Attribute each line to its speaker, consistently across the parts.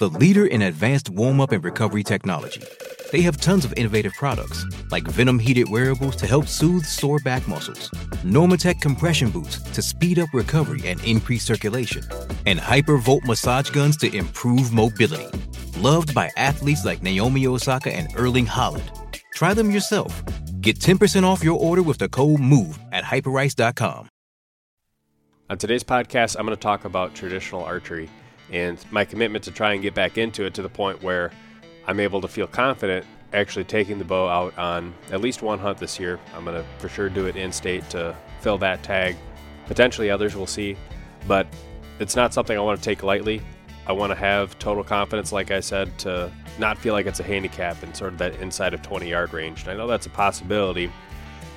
Speaker 1: the leader in advanced warm up and recovery technology. They have tons of innovative products, like Venom heated wearables to help soothe sore back muscles, Normatec compression boots to speed up recovery and increase circulation, and Hypervolt massage guns to improve mobility. Loved by athletes like Naomi Osaka and Erling Haaland. Try them yourself. Get 10% off your order with the code MOVE at hyperice.com.
Speaker 2: On today's podcast, I'm going to talk about traditional archery and my commitment to try and get back into it to the point where I'm able to feel confident actually taking the bow out on at least one hunt this year. I'm going to for sure do it in state to fill that tag. Potentially others will see, but it's not something I want to take lightly. I want to have total confidence, like I said, to not feel like it's a handicap and sort of that inside of 20 yard range. And I know that's a possibility,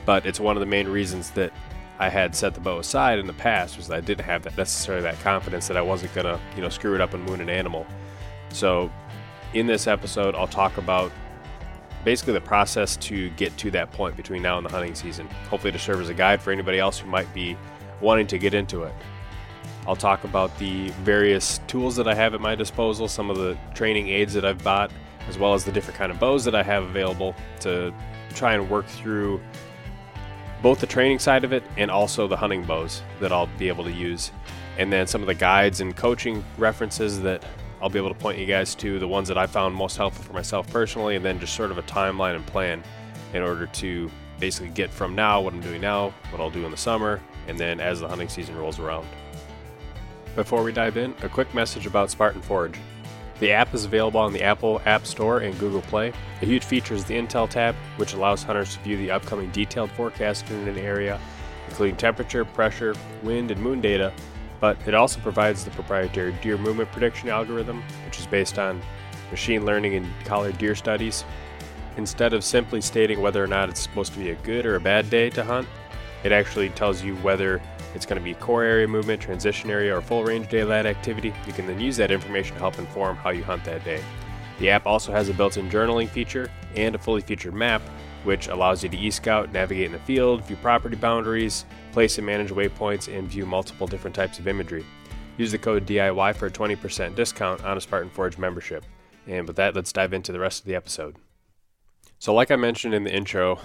Speaker 2: but it's one of the main reasons that I had set the bow aside in the past was I didn't have that necessarily that confidence that I wasn't gonna, you know, screw it up and wound an animal. So in this episode I'll talk about basically the process to get to that point between now and the hunting season. Hopefully to serve as a guide for anybody else who might be wanting to get into it. I'll talk about the various tools that I have at my disposal, some of the training aids that I've bought, as well as the different kind of bows that I have available to try and work through both the training side of it and also the hunting bows that I'll be able to use. And then some of the guides and coaching references that I'll be able to point you guys to, the ones that I found most helpful for myself personally, and then just sort of a timeline and plan in order to basically get from now what I'm doing now, what I'll do in the summer, and then as the hunting season rolls around. Before we dive in, a quick message about Spartan Forge. The app is available on the Apple App Store and Google Play. A huge feature is the Intel tab, which allows hunters to view the upcoming detailed forecast in an area, including temperature, pressure, wind, and moon data. But it also provides the proprietary deer movement prediction algorithm, which is based on machine learning and collared deer studies. Instead of simply stating whether or not it's supposed to be a good or a bad day to hunt, it actually tells you whether it's going to be core area movement, transition area, or full range daylight activity. You can then use that information to help inform how you hunt that day. The app also has a built in journaling feature and a fully featured map, which allows you to e scout, navigate in the field, view property boundaries, place and manage waypoints, and view multiple different types of imagery. Use the code DIY for a 20% discount on a Spartan Forge membership. And with that, let's dive into the rest of the episode. So, like I mentioned in the intro,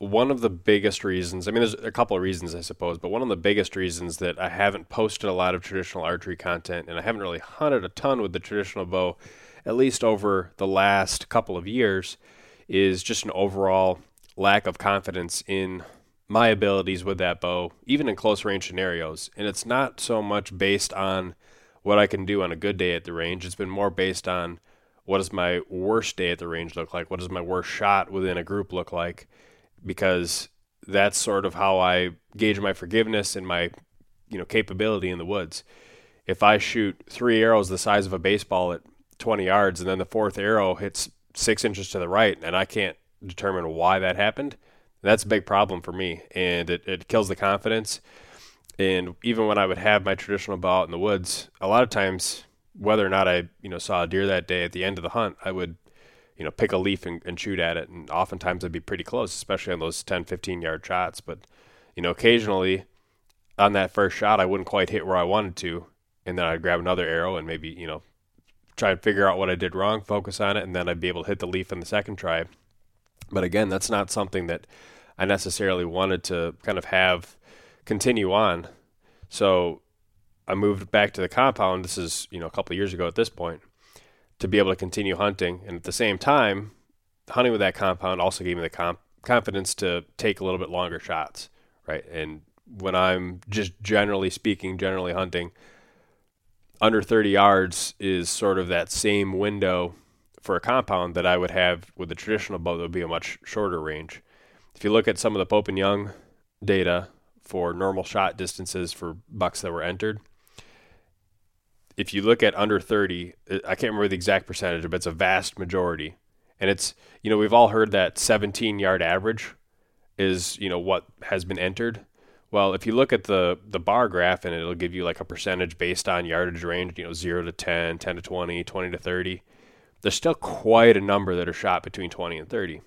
Speaker 2: one of the biggest reasons, I mean, there's a couple of reasons, I suppose, but one of the biggest reasons that I haven't posted a lot of traditional archery content and I haven't really hunted a ton with the traditional bow, at least over the last couple of years, is just an overall lack of confidence in my abilities with that bow, even in close range scenarios. And it's not so much based on what I can do on a good day at the range, it's been more based on what does my worst day at the range look like? What does my worst shot within a group look like? Because that's sort of how I gauge my forgiveness and my you know capability in the woods. If I shoot three arrows the size of a baseball at 20 yards and then the fourth arrow hits six inches to the right and I can't determine why that happened, that's a big problem for me and it, it kills the confidence. And even when I would have my traditional bow out in the woods, a lot of times, whether or not I you know saw a deer that day at the end of the hunt, I would you know, pick a leaf and, and shoot at it. And oftentimes it'd be pretty close, especially on those 10, 15 yard shots. But, you know, occasionally on that first shot, I wouldn't quite hit where I wanted to. And then I'd grab another arrow and maybe, you know, try and figure out what I did wrong, focus on it, and then I'd be able to hit the leaf in the second try. But again, that's not something that I necessarily wanted to kind of have continue on. So I moved back to the compound. This is, you know, a couple years ago at this point to be able to continue hunting. And at the same time, hunting with that compound also gave me the comp- confidence to take a little bit longer shots, right? And when I'm just generally speaking, generally hunting, under 30 yards is sort of that same window for a compound that I would have with a traditional bow that would be a much shorter range. If you look at some of the Pope and Young data for normal shot distances for bucks that were entered, if you look at under 30, uh, I can't remember the exact percentage, but it's a vast majority. And it's, you know, we've all heard that 17 yard average is, you know, what has been entered. Well, if you look at the the bar graph and it'll give you like a percentage based on yardage range, you know, 0 to 10, 10 to 20, 20 to 30. There's still quite a number that are shot between 20 and 30.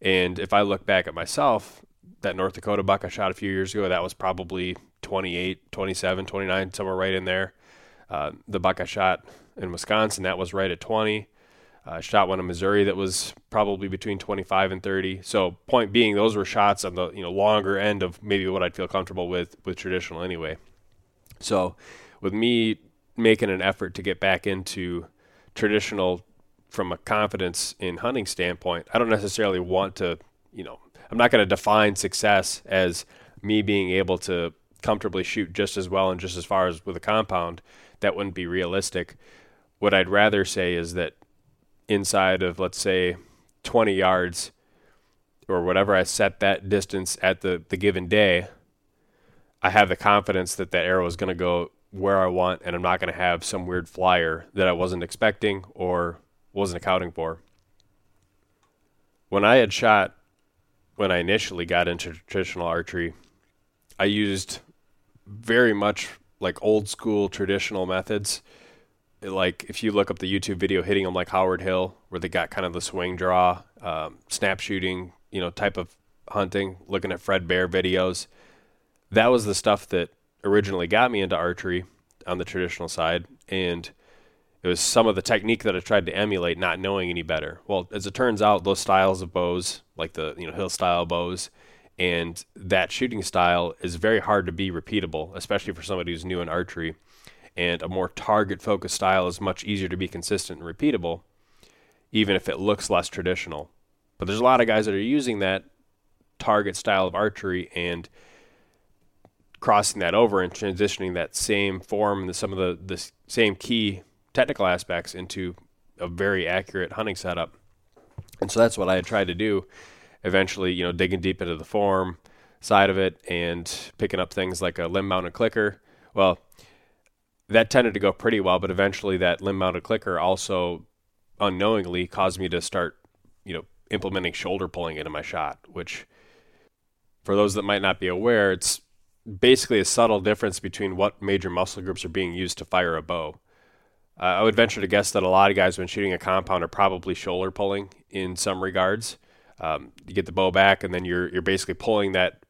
Speaker 2: And if I look back at myself, that North Dakota buck I shot a few years ago, that was probably 28, 27, 29, somewhere right in there. Uh, the buck I shot in Wisconsin, that was right at 20. I shot one in Missouri that was probably between 25 and 30. So point being, those were shots on the you know longer end of maybe what I'd feel comfortable with with traditional anyway. So with me making an effort to get back into traditional from a confidence in hunting standpoint, I don't necessarily want to, you know, I'm not going to define success as me being able to comfortably shoot just as well and just as far as with a compound. That wouldn't be realistic. What I'd rather say is that inside of let's say 20 yards or whatever I set that distance at the, the given day, I have the confidence that that arrow is going to go where I want and I'm not going to have some weird flyer that I wasn't expecting or wasn't accounting for. When I had shot, when I initially got into traditional archery, I used very much like old school traditional methods. Like if you look up the YouTube video hitting them like Howard Hill, where they got kind of the swing draw, um, snap shooting, you know, type of hunting, looking at Fred Bear videos, that was the stuff that originally got me into archery on the traditional side, and it was some of the technique that I tried to emulate, not knowing any better. Well, as it turns out, those styles of bows, like the you know hill style bows, and that shooting style is very hard to be repeatable, especially for somebody who's new in archery and a more target focused style is much easier to be consistent and repeatable, even if it looks less traditional. But there's a lot of guys that are using that target style of archery and crossing that over and transitioning that same form and some of the, the same key technical aspects into a very accurate hunting setup. And so that's what I had tried to do. Eventually, you know, digging deep into the form side of it and picking up things like a limb mounted clicker. Well, that tended to go pretty well, but eventually that limb mounted clicker also unknowingly caused me to start, you know, implementing shoulder pulling into my shot, which for those that might not be aware, it's basically a subtle difference between what major muscle groups are being used to fire a bow. Uh, I would venture to guess that a lot of guys, when shooting a compound, are probably shoulder pulling in some regards. Um, you get the bow back, and then you're you're basically pulling that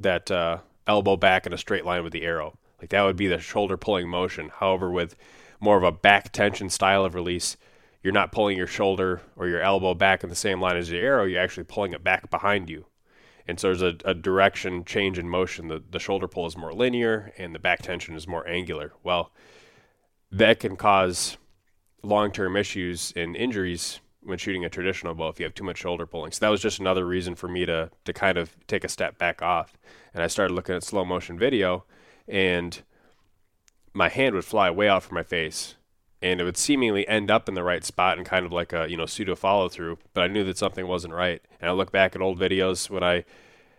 Speaker 2: that uh, elbow back in a straight line with the arrow. Like that would be the shoulder pulling motion. However, with more of a back tension style of release, you're not pulling your shoulder or your elbow back in the same line as your arrow. You're actually pulling it back behind you. And so there's a, a direction change in motion. The, the shoulder pull is more linear and the back tension is more angular. Well, that can cause long term issues and injuries when shooting a traditional bow if you have too much shoulder pulling. So that was just another reason for me to to kind of take a step back off. And I started looking at slow motion video and my hand would fly way out from my face and it would seemingly end up in the right spot and kind of like a you know pseudo follow through but i knew that something wasn't right and i look back at old videos when i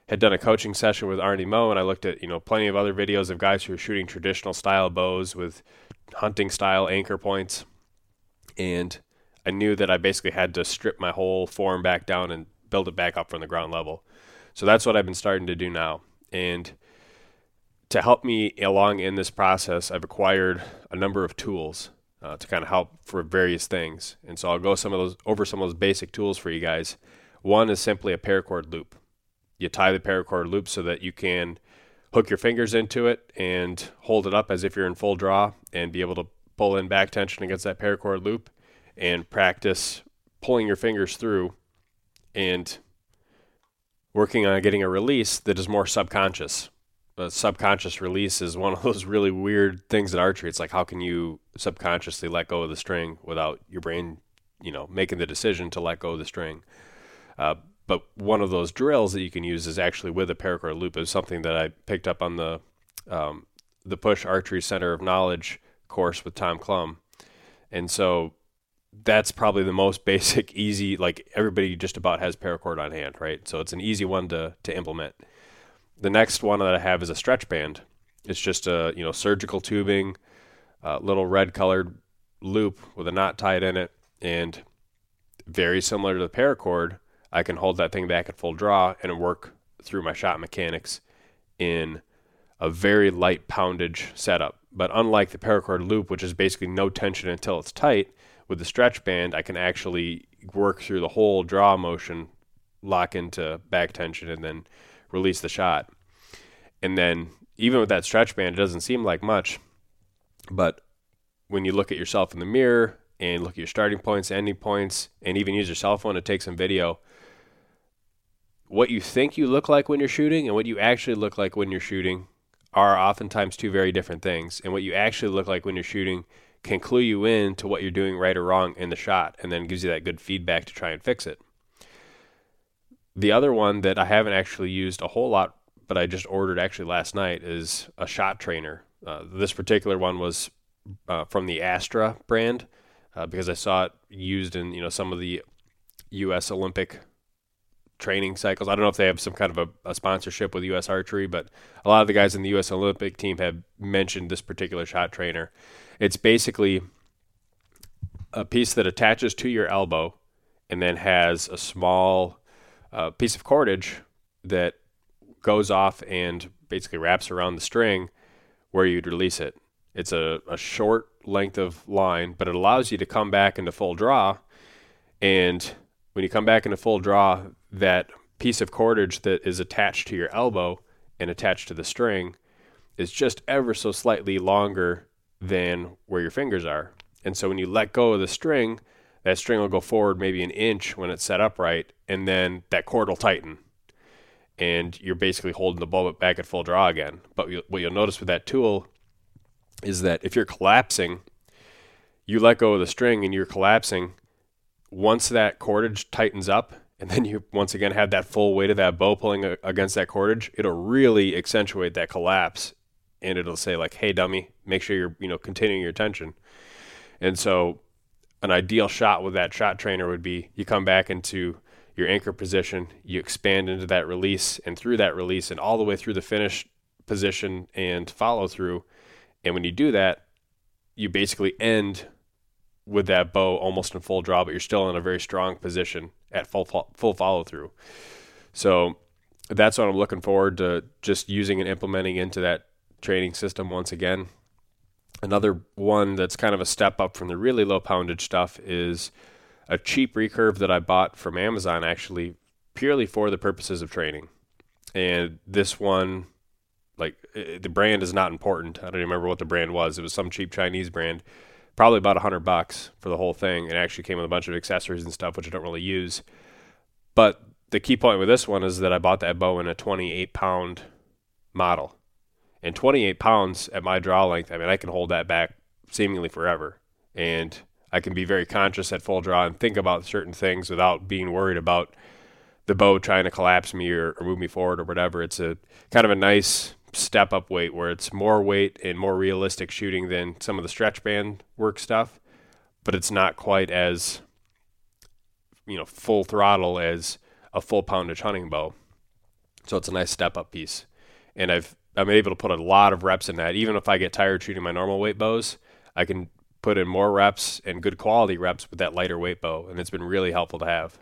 Speaker 2: had done a coaching session with arne moe and i looked at you know plenty of other videos of guys who were shooting traditional style bows with hunting style anchor points and i knew that i basically had to strip my whole form back down and build it back up from the ground level so that's what i've been starting to do now and to help me along in this process, I've acquired a number of tools uh, to kind of help for various things. And so I'll go some of those over some of those basic tools for you guys. One is simply a paracord loop. You tie the paracord loop so that you can hook your fingers into it and hold it up as if you're in full draw and be able to pull in back tension against that paracord loop and practice pulling your fingers through and working on getting a release that is more subconscious a subconscious release is one of those really weird things in archery. It's like how can you subconsciously let go of the string without your brain, you know, making the decision to let go of the string. Uh, but one of those drills that you can use is actually with a paracord loop. Is something that I picked up on the um, the Push Archery Center of Knowledge course with Tom Clum, and so that's probably the most basic, easy. Like everybody just about has paracord on hand, right? So it's an easy one to to implement. The next one that I have is a stretch band. It's just a you know surgical tubing, little red colored loop with a knot tied in it, and very similar to the paracord I can hold that thing back at full draw and work through my shot mechanics in a very light poundage setup. But unlike the paracord loop, which is basically no tension until it's tight, with the stretch band, I can actually work through the whole draw motion, lock into back tension, and then release the shot. And then, even with that stretch band, it doesn't seem like much. But when you look at yourself in the mirror and look at your starting points, ending points, and even use your cell phone to take some video, what you think you look like when you're shooting and what you actually look like when you're shooting are oftentimes two very different things. And what you actually look like when you're shooting can clue you in to what you're doing right or wrong in the shot and then gives you that good feedback to try and fix it. The other one that I haven't actually used a whole lot, but I just ordered actually last night is a shot trainer. Uh, this particular one was uh, from the Astra brand uh, because I saw it used in you know some of the U.S. Olympic training cycles. I don't know if they have some kind of a, a, sponsorship with U.S. Archery, but a lot of the guys in the U.S. Olympic team have mentioned this particular shot trainer. It's basically a piece that attaches to your elbow and then has a small uh, piece of cordage that goes off and basically wraps around the string where you'd release it. It's a, a short length of line, but it allows you to come back into full draw. And when you come back into full draw, that piece of cordage that is attached to your elbow and attached to the string is just ever so slightly longer than where your fingers are. And so when you let go of the string, that string will go forward maybe an inch when it's set up right, and then that cord will tighten. And you're basically holding the bow back at full draw again. But what you'll notice with that tool is that if you're collapsing, you let go of the string and you're collapsing. Once that cordage tightens up, and then you once again have that full weight of that bow pulling against that cordage, it'll really accentuate that collapse, and it'll say like, "Hey, dummy, make sure you're you know continuing your tension." And so, an ideal shot with that shot trainer would be you come back into your anchor position, you expand into that release, and through that release, and all the way through the finish position and follow through. And when you do that, you basically end with that bow almost in full draw, but you're still in a very strong position at full full follow through. So that's what I'm looking forward to just using and implementing into that training system once again. Another one that's kind of a step up from the really low poundage stuff is a cheap recurve that I bought from Amazon actually purely for the purposes of training. And this one like the brand is not important. I don't even remember what the brand was. It was some cheap Chinese brand probably about a hundred bucks for the whole thing. It actually came with a bunch of accessories and stuff, which I don't really use. But the key point with this one is that I bought that bow in a 28 pound model. And 28 pounds at my draw length, I mean, I can hold that back seemingly forever. And I can be very conscious at full draw and think about certain things without being worried about the bow trying to collapse me or, or move me forward or whatever. It's a kind of a nice step up weight where it's more weight and more realistic shooting than some of the stretch band work stuff, but it's not quite as you know full throttle as a full poundage hunting bow. So it's a nice step up piece, and I've I'm able to put a lot of reps in that. Even if I get tired shooting my normal weight bows, I can put in more reps and good quality reps with that lighter weight bow, and it's been really helpful to have.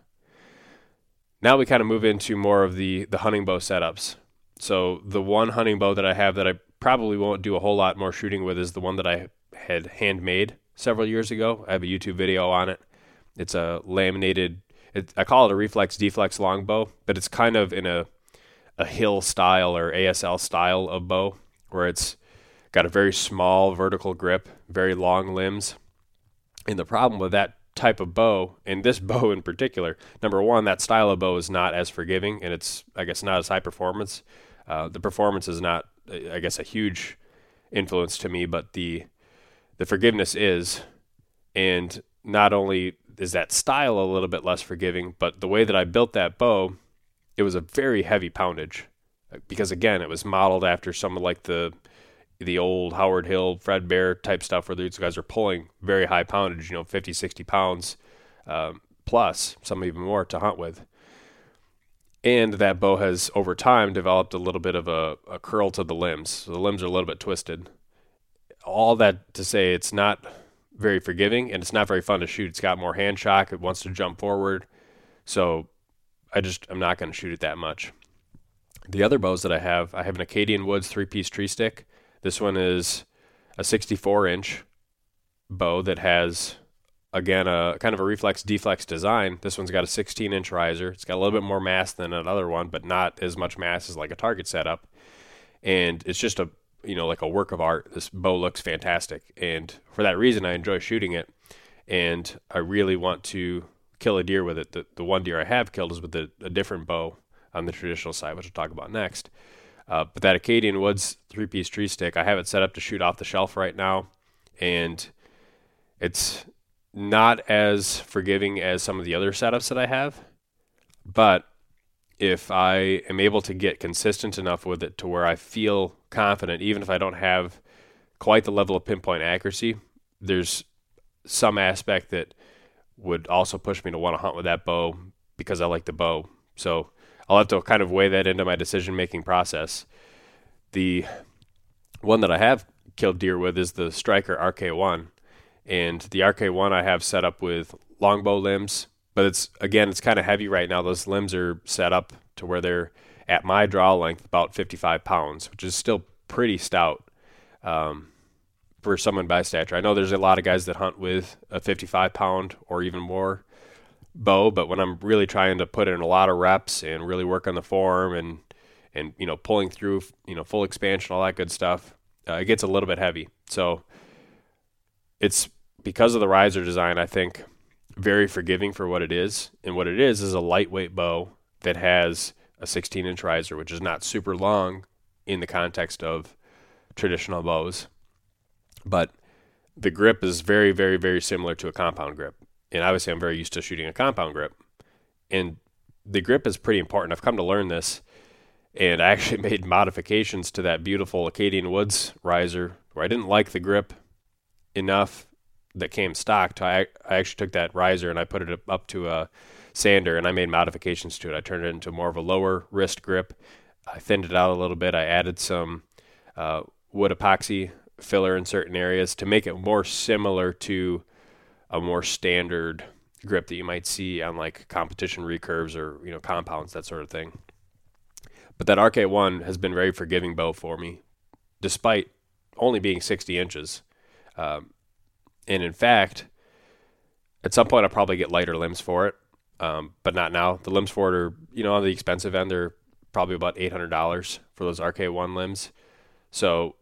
Speaker 2: Now we kind of move into more of the the hunting bow setups. So the one hunting bow that I have that I probably won't do a whole lot more shooting with is the one that I had handmade several years ago. I have a YouTube video on it. It's a laminated. It, I call it a reflex deflex longbow, but it's kind of in a a hill style or ASL style of bow, where it's got a very small vertical grip, very long limbs. And the problem with that type of bow, and this bow in particular, number one, that style of bow is not as forgiving, and it's I guess not as high performance. Uh, the performance is not, I guess, a huge influence to me, but the the forgiveness is, and not only is that style a little bit less forgiving. But the way that I built that bow, it was a very heavy poundage because again, it was modeled after some of like the the old Howard Hill, Fred Bear type stuff where these guys are pulling very high poundage, you know, 50, 60 pounds um, plus, some even more to hunt with. And that bow has over time developed a little bit of a, a curl to the limbs. So the limbs are a little bit twisted. All that to say, it's not very forgiving and it's not very fun to shoot. It's got more hand shock. It wants to jump forward. So I just, I'm not going to shoot it that much. The other bows that I have, I have an Acadian Woods three piece tree stick. This one is a 64 inch bow that has, again, a kind of a reflex deflex design. This one's got a 16 inch riser. It's got a little bit more mass than another one, but not as much mass as like a target setup. And it's just a, you know, like a work of art. This bow looks fantastic. And for that reason, I enjoy shooting it. And I really want to kill a deer with it. The, the one deer I have killed is with a, a different bow on the traditional side, which we'll talk about next. Uh, but that Acadian Woods three piece tree stick, I have it set up to shoot off the shelf right now. And it's not as forgiving as some of the other setups that I have. But if I am able to get consistent enough with it to where I feel confident, even if I don't have quite the level of pinpoint accuracy, there's some aspect that would also push me to want to hunt with that bow because I like the bow. So I'll have to kind of weigh that into my decision making process. The one that I have killed deer with is the Striker RK1, and the RK1 I have set up with longbow limbs, but it's again it's kind of heavy right now. Those limbs are set up to where they're at my draw length about 55 pounds, which is still pretty stout um, for someone by stature. I know there's a lot of guys that hunt with a 55 pound or even more bow, but when I'm really trying to put in a lot of reps and really work on the form and and you know pulling through you know full expansion all that good stuff, uh, it gets a little bit heavy. So it's because of the riser design, I think very forgiving for what it is, and what it is is a lightweight bow that has a 16 inch riser, which is not super long in the context of traditional bows, but the grip is very, very, very similar to a compound grip and obviously I'm very used to shooting a compound grip. And the grip is pretty important. I've come to learn this, and I actually made modifications to that beautiful Acadian Woods riser where I didn't like the grip enough that came stock. I, I actually took that riser and I put it up to a sander and I made modifications to it. I turned it into more of a lower wrist grip. I thinned it out a little bit. I added some uh, wood epoxy filler in certain areas to make it more similar to a more standard grip that you might see on like competition recurves or you know compounds that sort of thing. But that RK1 has been very forgiving bow for me, despite only being 60 inches. Um, and in fact, at some point I'll probably get lighter limbs for it, um, but not now. The limbs for it are you know on the expensive end. They're probably about $800 for those RK1 limbs. So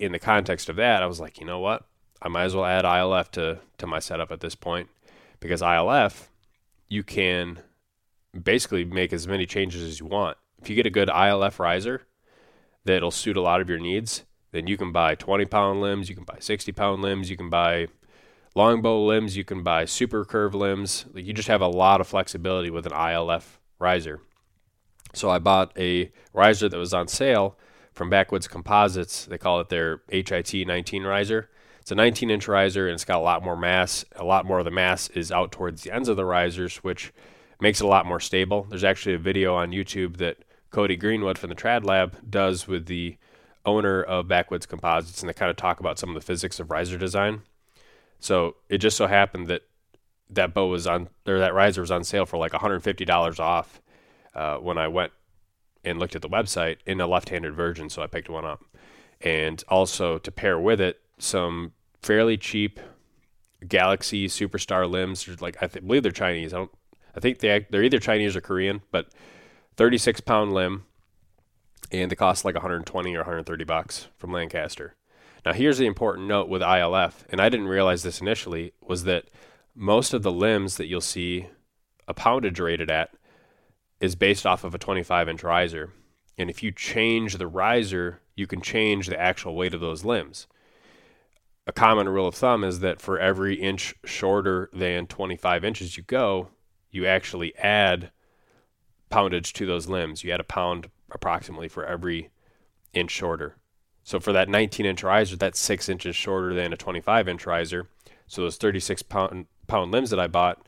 Speaker 2: in the context of that, I was like, you know what? I might as well add ILF to to my setup at this point because ILF you can basically make as many changes as you want. If you get a good ILF riser that'll suit a lot of your needs, then you can buy 20 pound limbs, you can buy 60 pound limbs, you can buy longbow limbs, you can buy super curve limbs. Like you just have a lot of flexibility with an ILF riser. So I bought a riser that was on sale from Backwoods Composites. They call it their HIT 19 riser. It's a 19 inch riser and it's got a lot more mass. A lot more of the mass is out towards the ends of the risers, which makes it a lot more stable. There's actually a video on YouTube that Cody Greenwood from the Trad Lab does with the owner of Backwoods Composites, and they kind of talk about some of the physics of riser design. So it just so happened that that bow was on, or that riser was on sale for like $150 off uh, when I went and looked at the website in a left-handed version. So I picked one up, and also to pair with it, some fairly cheap Galaxy Superstar limbs. Like I th- believe they're Chinese. I don't. I think they they're either Chinese or Korean, but 36 pound limb, and they cost like 120 or 130 bucks from Lancaster. Now here's the important note with ILF, and I didn't realize this initially, was that most of the limbs that you'll see a poundage rated at is based off of a 25 inch riser. And if you change the riser, you can change the actual weight of those limbs a common rule of thumb is that for every inch shorter than 25 inches you go, you actually add poundage to those limbs. You add a pound approximately for every inch shorter. So for that 19 inch riser, that's six inches shorter than a 25 inch riser. So those 36 pound pound limbs that I bought,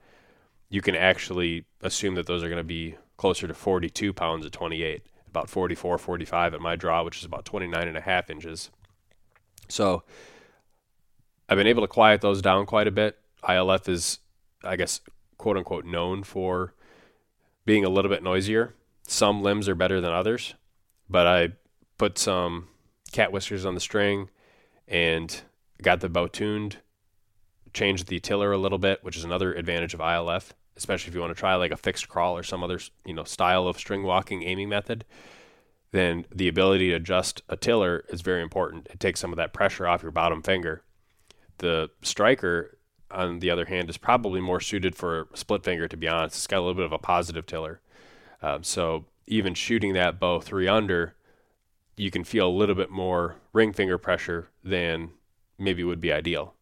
Speaker 2: you can actually assume that those are going to be closer to 42 pounds at 28, about 44, 45 at my draw, which is about 29 and a half inches. So I've been able to quiet those down quite a bit. ILF is, I guess, quote unquote, known for being a little bit noisier. Some limbs are better than others, but I put some cat whiskers on the string and got the bow tuned, changed the tiller a little bit, which is another advantage of ILF, especially if you want to try like a fixed crawl or some other you know style of string walking aiming method. Then the ability to adjust a tiller is very important. It takes some of that pressure off your bottom finger. The striker on the other hand, is probably more suited for split finger, to be honest. It's got a little bit of a positive tiller. Um, so even shooting that bow three under, you can feel a little bit more ring finger pressure than maybe would be ideal.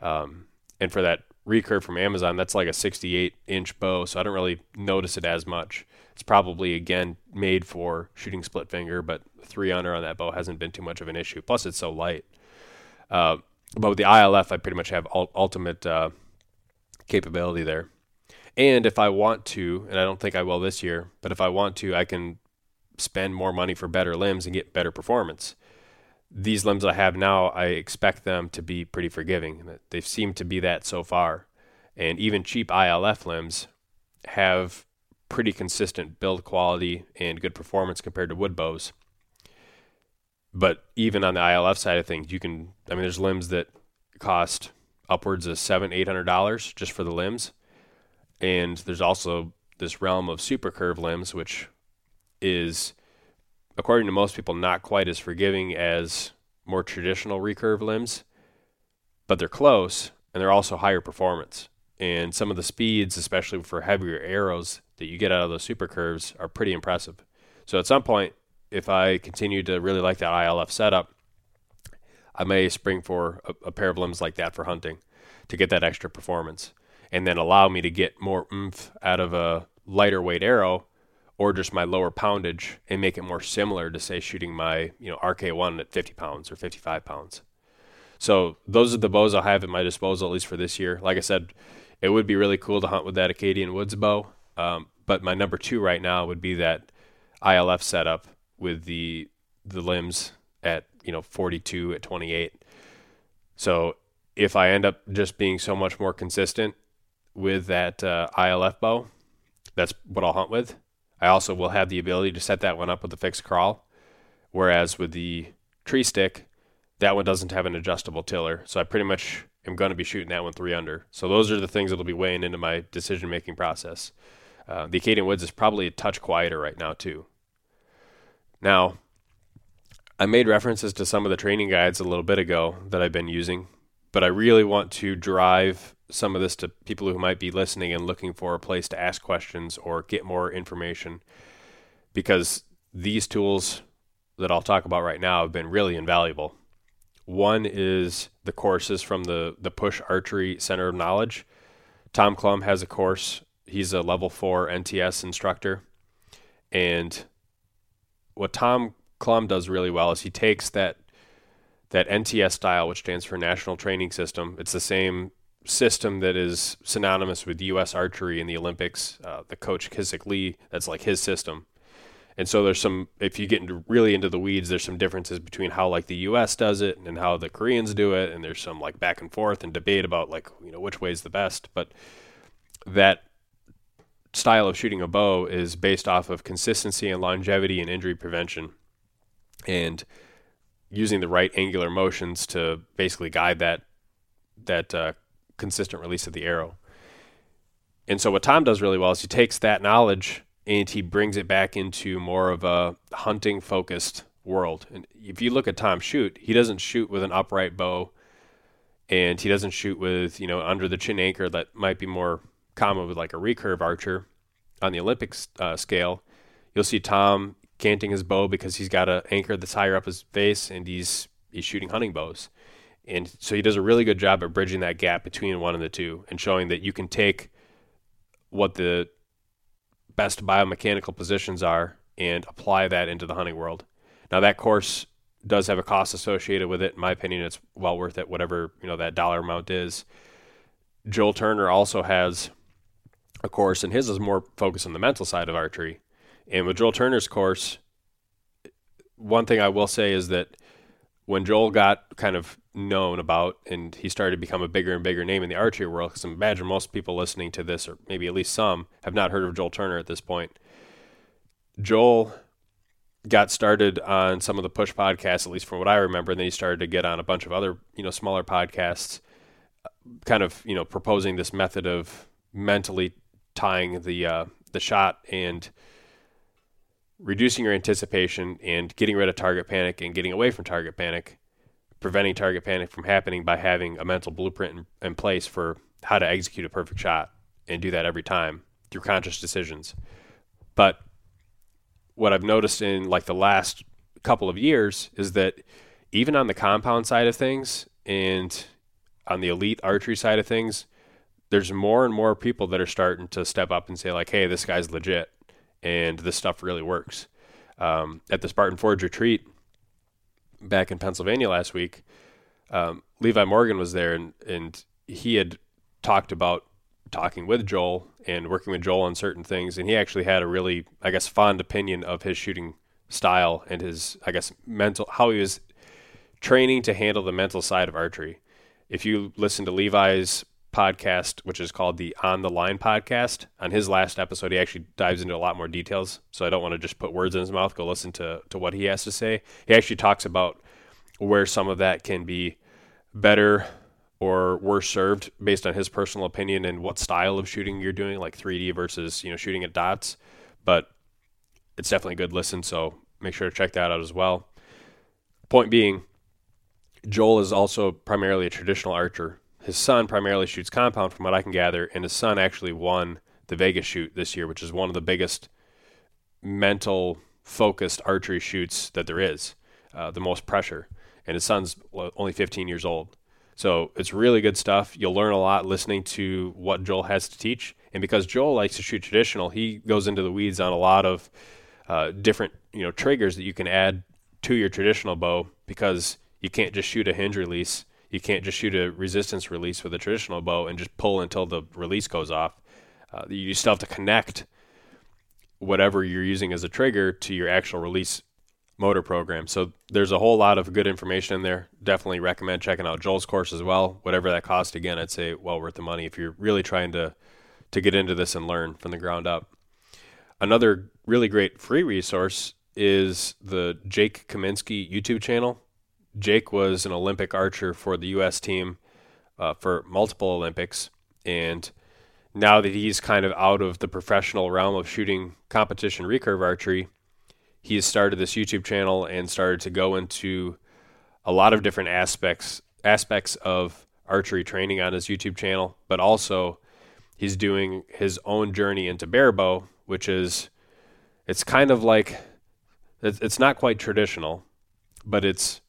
Speaker 2: Um, and for that recurve from Amazon, that's like a 68 inch bow, so I don't really notice it as much. It's probably again made for shooting split finger, but three under on that bow hasn't been too much of an issue. Plus, it's so light. Uh, but with the ILF, I pretty much have ultimate uh, capability there. And if I want to, and I don't think I will this year, but if I want to, I can spend more money for better limbs and get better performance. These limbs I have now, I expect them to be pretty forgiving. They seem to be that so far. And even cheap ILF limbs have pretty consistent build quality and good performance compared to wood bows. But even on the ILF side of things, you can. I mean, there's limbs that cost upwards of seven, eight hundred dollars just for the limbs, and there's also this realm of super curve limbs, which is, according to most people, not quite as forgiving as more traditional recurve limbs, but they're close and they're also higher performance. And some of the speeds, especially for heavier arrows that you get out of those super curves, are pretty impressive. So at some point, if I continue to really like that ILF setup, I may spring for a, a, pair of limbs like that for hunting to get that extra performance and then allow me to get more oomph out of a lighter weight arrow or just my lower poundage and make it more similar to say shooting my you know RK1 at 50 pounds or 55 pounds. So those are the bows I'll have at my disposal at least for this year. Like I said, it would be really cool to hunt with that Acadian Woods bow, um, but my number two right now would be that ILF setup with the the limbs at you know 42 at 28. So if I end up just being so much more consistent with that uh, ILF bow, that's what I'll hunt with. I also will have the ability to set that one up with a fixed crawl, whereas with the tree stick, that one doesn't have an adjustable tiller. So I pretty much am going to be shooting that one three under. So those are the things that'll be weighing into my decision making process. Uh, the Acadian Woods is probably a touch quieter right now too. Now, I made references to some of the training guides a little bit ago that I've been using, but I really want to drive some of this to people who might be listening and looking for a place to ask questions or get more information because these tools that I'll talk about right now have been really invaluable. One is the courses from the the Push Archery Center of Knowledge. Tom Clum has a course. He's a level 4 NTS instructor and what Tom Clum does really well is he takes that that NTS style, which stands for National Training System. It's the same system that is synonymous with U.S. archery in the Olympics. Uh, the coach Kisik Lee, that's like his system. And so there's some, if you get into really into the weeds, there's some differences between how like the U.S. does it and how the Koreans do it, and there's some like back and forth and debate about like you know which way is the best. But that style of shooting a bow is based off of consistency and longevity and injury prevention and using the right angular motions to basically guide that that uh, consistent release of the arrow. And so what Tom does really well is he takes that knowledge and he brings it back into more of a hunting focused world. And if you look at Tom shoot, he doesn't shoot with an upright bow and he doesn't shoot with, you know, under the chin anchor that might be more common with like a recurve archer on the Olympics uh, scale. You'll see Tom canting his bow because he's got an anchor that's higher up his face and he's he's shooting hunting bows. And so he does a really good job at bridging that gap between one and the two and showing that you can take what the best biomechanical positions are and apply that into the hunting world. Now that course does have a cost associated with it. In my opinion, it's well worth it, whatever you know that dollar amount is. Joel Turner also has a course, and his is more focused on the mental side of archery. And with Joel Turner's course, one thing I will say is that when Joel got kind of known about and he started to become a bigger and bigger name in the archery world, because I imagine most people listening to this, or maybe at least some, have not heard of Joel Turner at this point. Joel got started on some of the push podcasts, at least from what I remember, and then he started to get on a bunch of other, you know, smaller podcasts, kind of, you know, proposing this method of mentally tying the uh, the shot and reducing your anticipation and getting rid of target panic and getting away from target panic, preventing target panic from happening by having a mental blueprint in, in place for how to execute a perfect shot and do that every time through conscious decisions. But what I've noticed in like the last couple of years is that even on the compound side of things and on the elite archery side of things, there's more and more people that are starting to step up and say like, "Hey, this guy's legit." And this stuff really works. Um, at the Spartan Forge retreat back in Pennsylvania last week, um, Levi Morgan was there, and and he had talked about talking with Joel and working with Joel on certain things, and he actually had a really, I guess, fond opinion of his shooting style and his, I guess, mental how he was training to handle the mental side of archery. If you listen to Levi's podcast, which is called the On the Line podcast. On his last episode, he actually dives into a lot more details. So I don't want to just put words in his mouth. Go listen to, to what he has to say. He actually talks about where some of that can be better or worse served based on his personal opinion and what style of shooting you're doing, like 3D versus you know shooting at dots. But it's definitely a good listen. So make sure to check that out as well. Point being, Joel is also primarily a traditional archer his son primarily shoots compound, from what I can gather, and his son actually won the Vegas shoot this year, which is one of the biggest mental focused archery shoots that there is, uh, the most pressure. And his son's only 15 years old. So it's really good stuff. You'll learn a lot listening to what Joel has to teach. And because Joel likes to shoot traditional, he goes into the weeds on a lot of uh, different you know triggers that you can add to your traditional bow because you can't just shoot a hinge release you can't just shoot a resistance release with a traditional bow and just pull until the release goes off. Uh, you still have to connect whatever you're using as a trigger to your actual release motor program. So there's a whole lot of good information in there. Definitely recommend checking out Joel's course as well. Whatever that cost, again, I'd say well worth the money if you're really trying to to get into this and learn from the ground up. Another really great free resource is the Jake Kaminski YouTube channel. Jake was an Olympic archer for the U.S. team uh, for multiple Olympics, and now that he's kind of out of the professional realm of shooting competition recurve archery, he has started this YouTube channel and started to go into a lot of different aspects aspects of archery training on his YouTube channel, but also he's doing his own journey into barebow, which is it's kind of like it's not quite traditional, but it's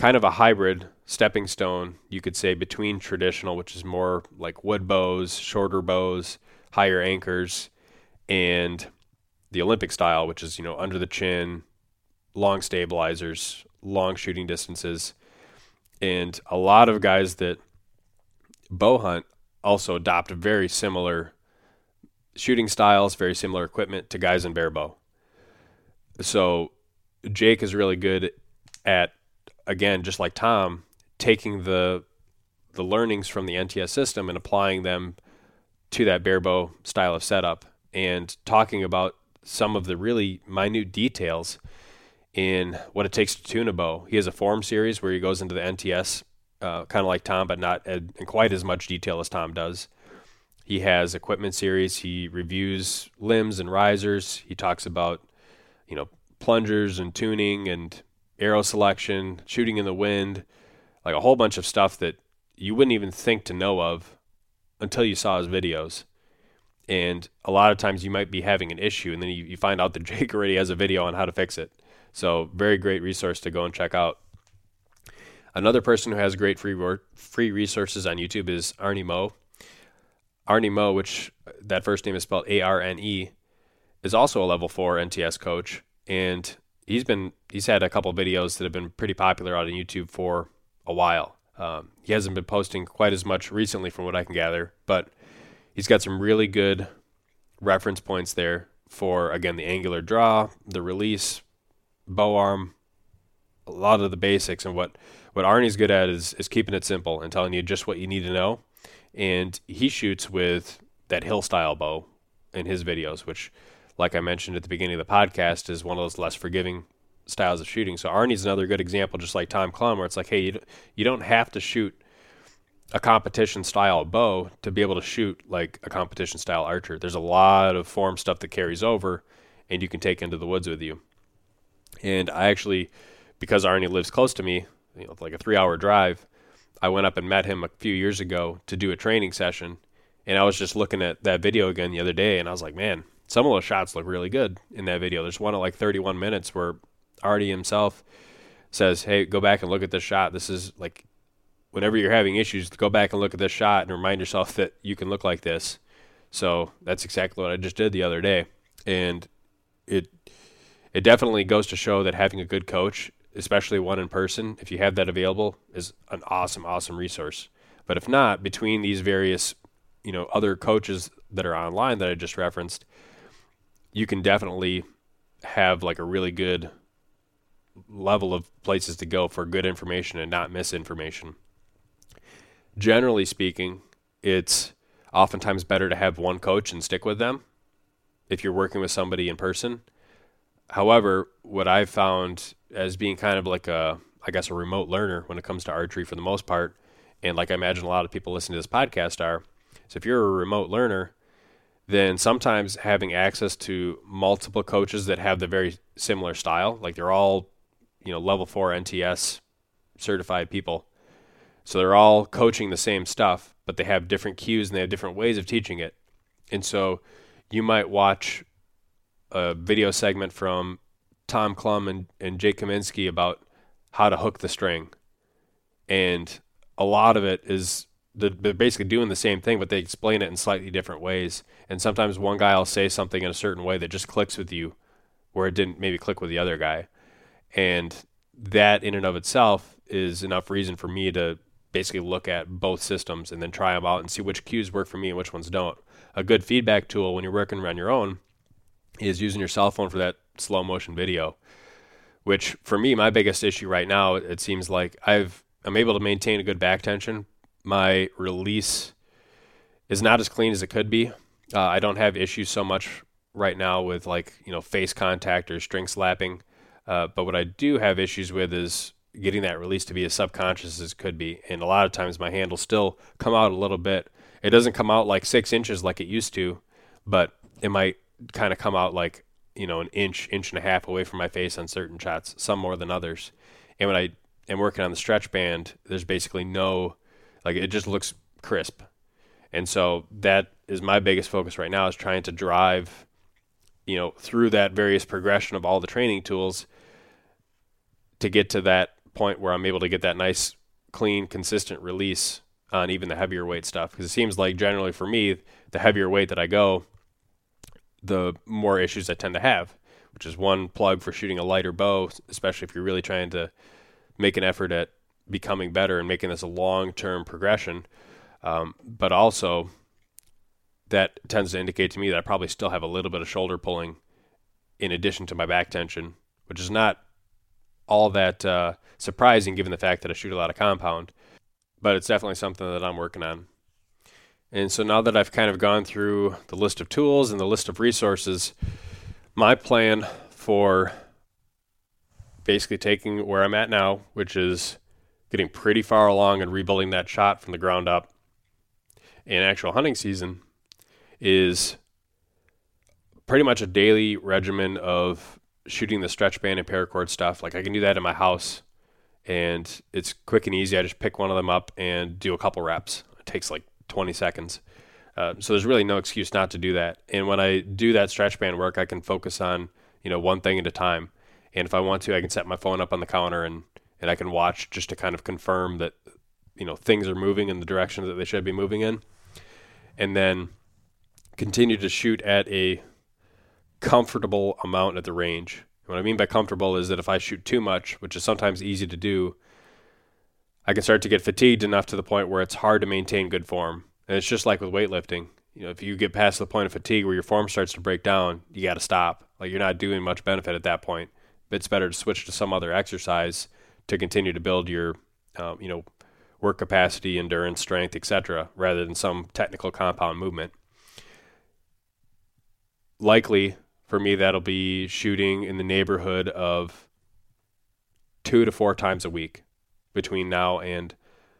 Speaker 2: kind of a hybrid stepping stone, you could say, between traditional, which is more like wood bows, shorter bows, higher anchors, and the Olympic style, which is, you know, under the chin, long stabilizers, long shooting distances. And a lot of guys that bow hunt also adopt very similar shooting styles, very similar equipment to guys in barebow. So Jake is really good at again, just like Tom, taking the the learnings from the NTS system and applying them to that barebow style of setup and talking about some of the really minute details in what it takes to tune a bow. He has a form series where he goes into the NTS, uh, kind of like Tom, but not in quite as much detail as Tom does. He has equipment series. He reviews limbs and risers. He talks about, you know, plungers and tuning and arrow selection, shooting in the wind, like a whole bunch of stuff that you wouldn't even think to know of until you saw his videos. And a lot of times you might be having an issue, and then you, you find out that Jake already has a video on how to fix it. So, very great resource to go and check out. Another person who has great free free resources on YouTube is Arne Moe. Arne Moe, which that first name is spelled A R N E, is also a level four NTS coach, and he's been he's had a couple videos that have been pretty popular out on YouTube for a while. Um, he hasn't been posting quite as much recently, from what I can gather, but he's got some really good reference points there for again the angular draw, the release, bow arm, a lot of the basics. And what what Arne's good at is is keeping it simple and telling you just what you need to know. And he shoots with that hill style bow in his videos, which, like I mentioned at the beginning of the podcast, is one of those less forgiving styles of shooting. So Arne's another good example, just like Tom Clum, where it's like, hey, you, don't have to shoot a competition style bow to be able to shoot like a competition style archer. There's a lot of form stuff that carries over and you can take into the woods with you. And I actually, because Arnie lives close to me, you know, like a three hour drive, I went up and met him a few years ago to do a training session. And I was just looking at that video again the other day and I was like, man, some of those shots look really good in that video. There's one at like 31 minutes where Arne himself says, "Hey, go back and look at this shot. This is like whenever you're having issues, go back and look at this shot and remind yourself that you can look like this." So that's exactly what I just did the other day, and it it definitely goes to show that having a good coach, especially one in person, if you have that available, is an awesome, awesome resource. But if not, between these various, you know, other coaches that are online that I just referenced, you can definitely have like a really good level of places to go for good information and not misinformation. Generally speaking, it's oftentimes better to have one coach and stick with them if you're working with somebody in person. However, what I've found as being kind of like a, I guess, a remote learner when it comes to archery for the most part, and like I imagine a lot of people listening to this podcast are, so if you're a remote learner, then sometimes having access to multiple coaches that have the very similar style, like they're all you know level four NTS certified people. So they're all coaching the same stuff, but they have different cues and they have different ways of teaching it. And so you might watch a video segment from Tom Clum and, and Jake Kaminski about how to hook the string. And a lot of it is they're basically doing the same thing, but they explain it in slightly different ways. And sometimes one guy will say something in a certain way that just clicks with you, where it didn't maybe click with the other guy. And that in and of itself is enough reason for me to basically look at both systems and then try them out and see which cues work for me and which ones don't. A good feedback tool when you're working on your own is using your cell phone for that slow motion video, which for me, my biggest issue right now, it seems like I've, I'm able to maintain a good back tension. My release is not as clean as it could be. Uh, I don't have issues so much right now with like, you know, face contact or string slapping. Uh, but what I do have issues with is getting that release to be as subconscious as it could be. And a lot of times my hand will still come out a little bit. It doesn't come out like six inches like it used to, but it might kind of come out like, you know, an inch, inch and a half away from my face on certain shots, some more than others. And when I am working on the stretch band, there's basically no, like, it just looks crisp. And so that is my biggest focus right now is trying to drive, you know, through that various progression of all the training tools to get to that point where I'm able to get that nice, clean, consistent release on even the heavier weight stuff. Because it seems like generally for me, the heavier weight that I go, the more issues I tend to have, which is one plug for shooting a lighter bow, especially if you're really trying to make an effort at becoming better and making this a long term progression. Um, but also, that tends to indicate to me that I probably still have a little bit of shoulder pulling in addition to my back tension, which is not all that uh, surprising given the fact that I shoot a lot of compound. But it's definitely something that I'm working on. And so now that I've kind of gone through the list of tools and the list of resources, my plan for basically taking where I'm at now, which is getting pretty far along and rebuilding that shot from the ground up in actual hunting season, is pretty much a daily regimen of shooting the stretch band and paracord stuff, like I can do that in my house and it's quick and easy. I just pick one of them up and do a couple reps. It takes like 20 seconds. Uh, so there's really no excuse not to do that. And when I do that stretch band work, I can focus on, you know, one thing at a time. And if I want to, I can set my phone up on the counter and, and I can watch just to kind of confirm that you know things are moving in the direction that they should be moving in, and then continue to shoot at a comfortable amount at the range. What I mean by comfortable is that if I shoot too much, which is sometimes easy to do, I can start to get fatigued enough to the point where it's hard to maintain good form. And it's just like with weightlifting. You know, if you get past the point of fatigue where your form starts to break down, you got to stop. Like you're not doing much benefit at that point. It's better to switch to some other exercise to continue to build your, um, you know, work capacity, endurance, strength, etc., rather than some technical compound movement. Likely for me, that'll be shooting in the neighborhood of two to four times a week between now and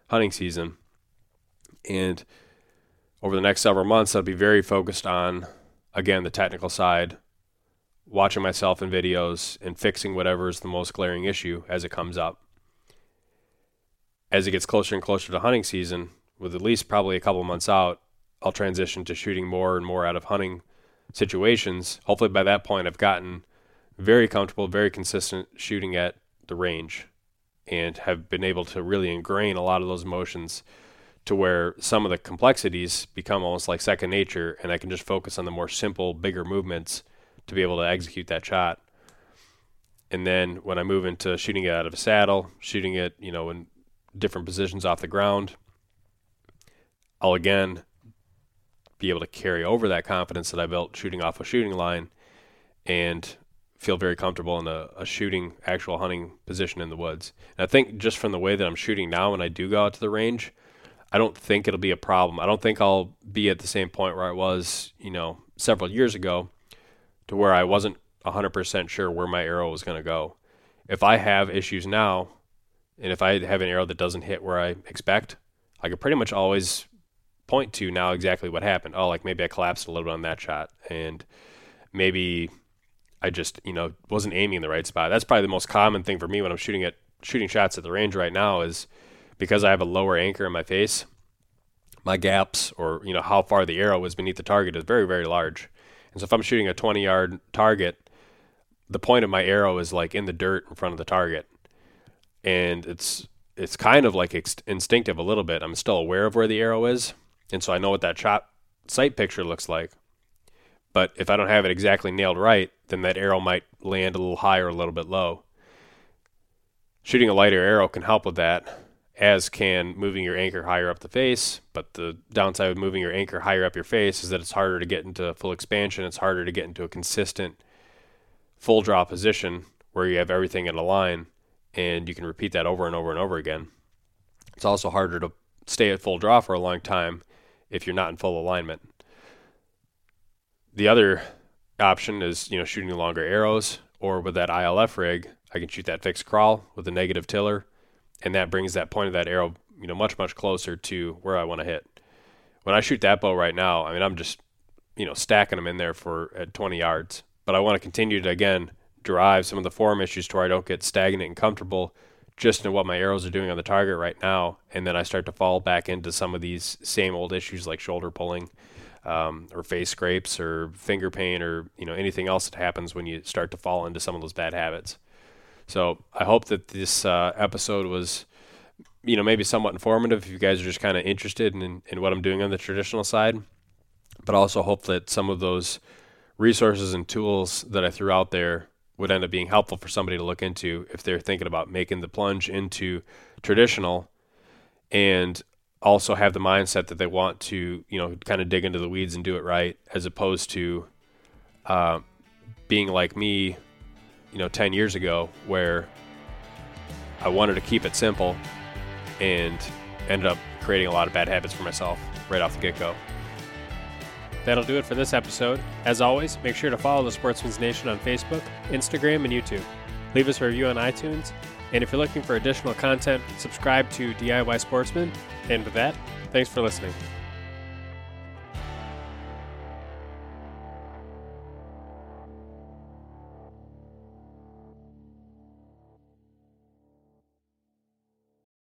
Speaker 2: hunting season. And over the next several months, I'll be very focused on, again, the technical side, watching myself in videos and fixing whatever is the most glaring issue as it comes up. As it gets closer and closer to hunting season, with at least probably a couple months out, I'll transition to shooting more and more out of hunting situations. Hopefully, by that point, I've gotten very comfortable, very consistent shooting at the range and have been able to really ingrain a lot of those motions to where some of the complexities become almost like second nature and I can just focus on the more simple, bigger movements to be able to execute that shot. And then when I move into shooting it out of a saddle, shooting it, you know, in different positions off the ground, I'll again be able to carry over that confidence that I built shooting off a shooting line and feel very comfortable in a, a, shooting, actual hunting position in the woods. And I think just from the way that I'm shooting now, when I do go out to the range, I don't think it'll be a problem. I don't think I'll be at the same point where I was, you know, several years ago to where I wasn't 100% sure where my arrow was going to go. If I have issues now, and if I have an arrow that doesn't hit where I expect, I can pretty much always point to now exactly what happened. Oh, like maybe I collapsed a little bit on that shot, and maybe I just, you know, wasn't aiming in the right spot. That's probably the most common thing for me when I'm shooting at shooting shots at the range right now is because I have a lower anchor in my face. My gaps, or you know, how far the arrow is beneath the target, is very, very large. And so, if I'm shooting a 20 yard target, the point of my arrow is like in the dirt in front of the target, and it's it's kind of like ex- instinctive a little bit. I'm still aware of where the arrow is, and so I know what that shot sight picture looks like. But if I don't have it exactly nailed right, then that arrow might land a little high or a little bit low. Shooting a lighter arrow can help with that, as can moving your anchor higher up the face. But the downside of moving your anchor higher up your face is that it's harder to get into full expansion. It's harder to get into a consistent full draw position where you have everything in a line and you can repeat that over and over and over again. It's also harder to stay at full draw for a long time if you're not in full alignment. The other option is, you know, shooting longer arrows or with that ILF rig, I can shoot that fixed crawl with a negative tiller and that brings that point of that arrow, you know, much much closer to where I want to hit. When I shoot that bow right now, I mean, I'm just, you know, stacking them in there for at 20 yards, but I want to continue to again drive some of the form issues to where I don't get stagnant and comfortable just in what my arrows are doing on the target right now, and then I start to fall back into some of these same old issues like shoulder pulling, um, or face scrapes, or finger pain, or you know anything else that happens when you start to fall into some of those bad habits. So I hope that this uh, episode was, you know, maybe somewhat informative if you guys are just kind of interested in, in what I'm doing on the traditional side, but also hope that some of those resources and tools that I threw out there would end up being helpful for somebody to look into if they're thinking about making the plunge into traditional and also have the mindset that they want to, you know, kind of dig into the weeds and do it right, as opposed to uh, being like me, you know, 10 years ago, where I wanted to keep it simple and ended up creating a lot of bad habits for myself right off the get go. That'll do it for this episode. As always, make sure to follow the Sportsman's Nation on Facebook, Instagram, and YouTube. Leave us a review on iTunes. And if you're looking for additional content, subscribe to DIY Sportsman. And with that, thanks for listening.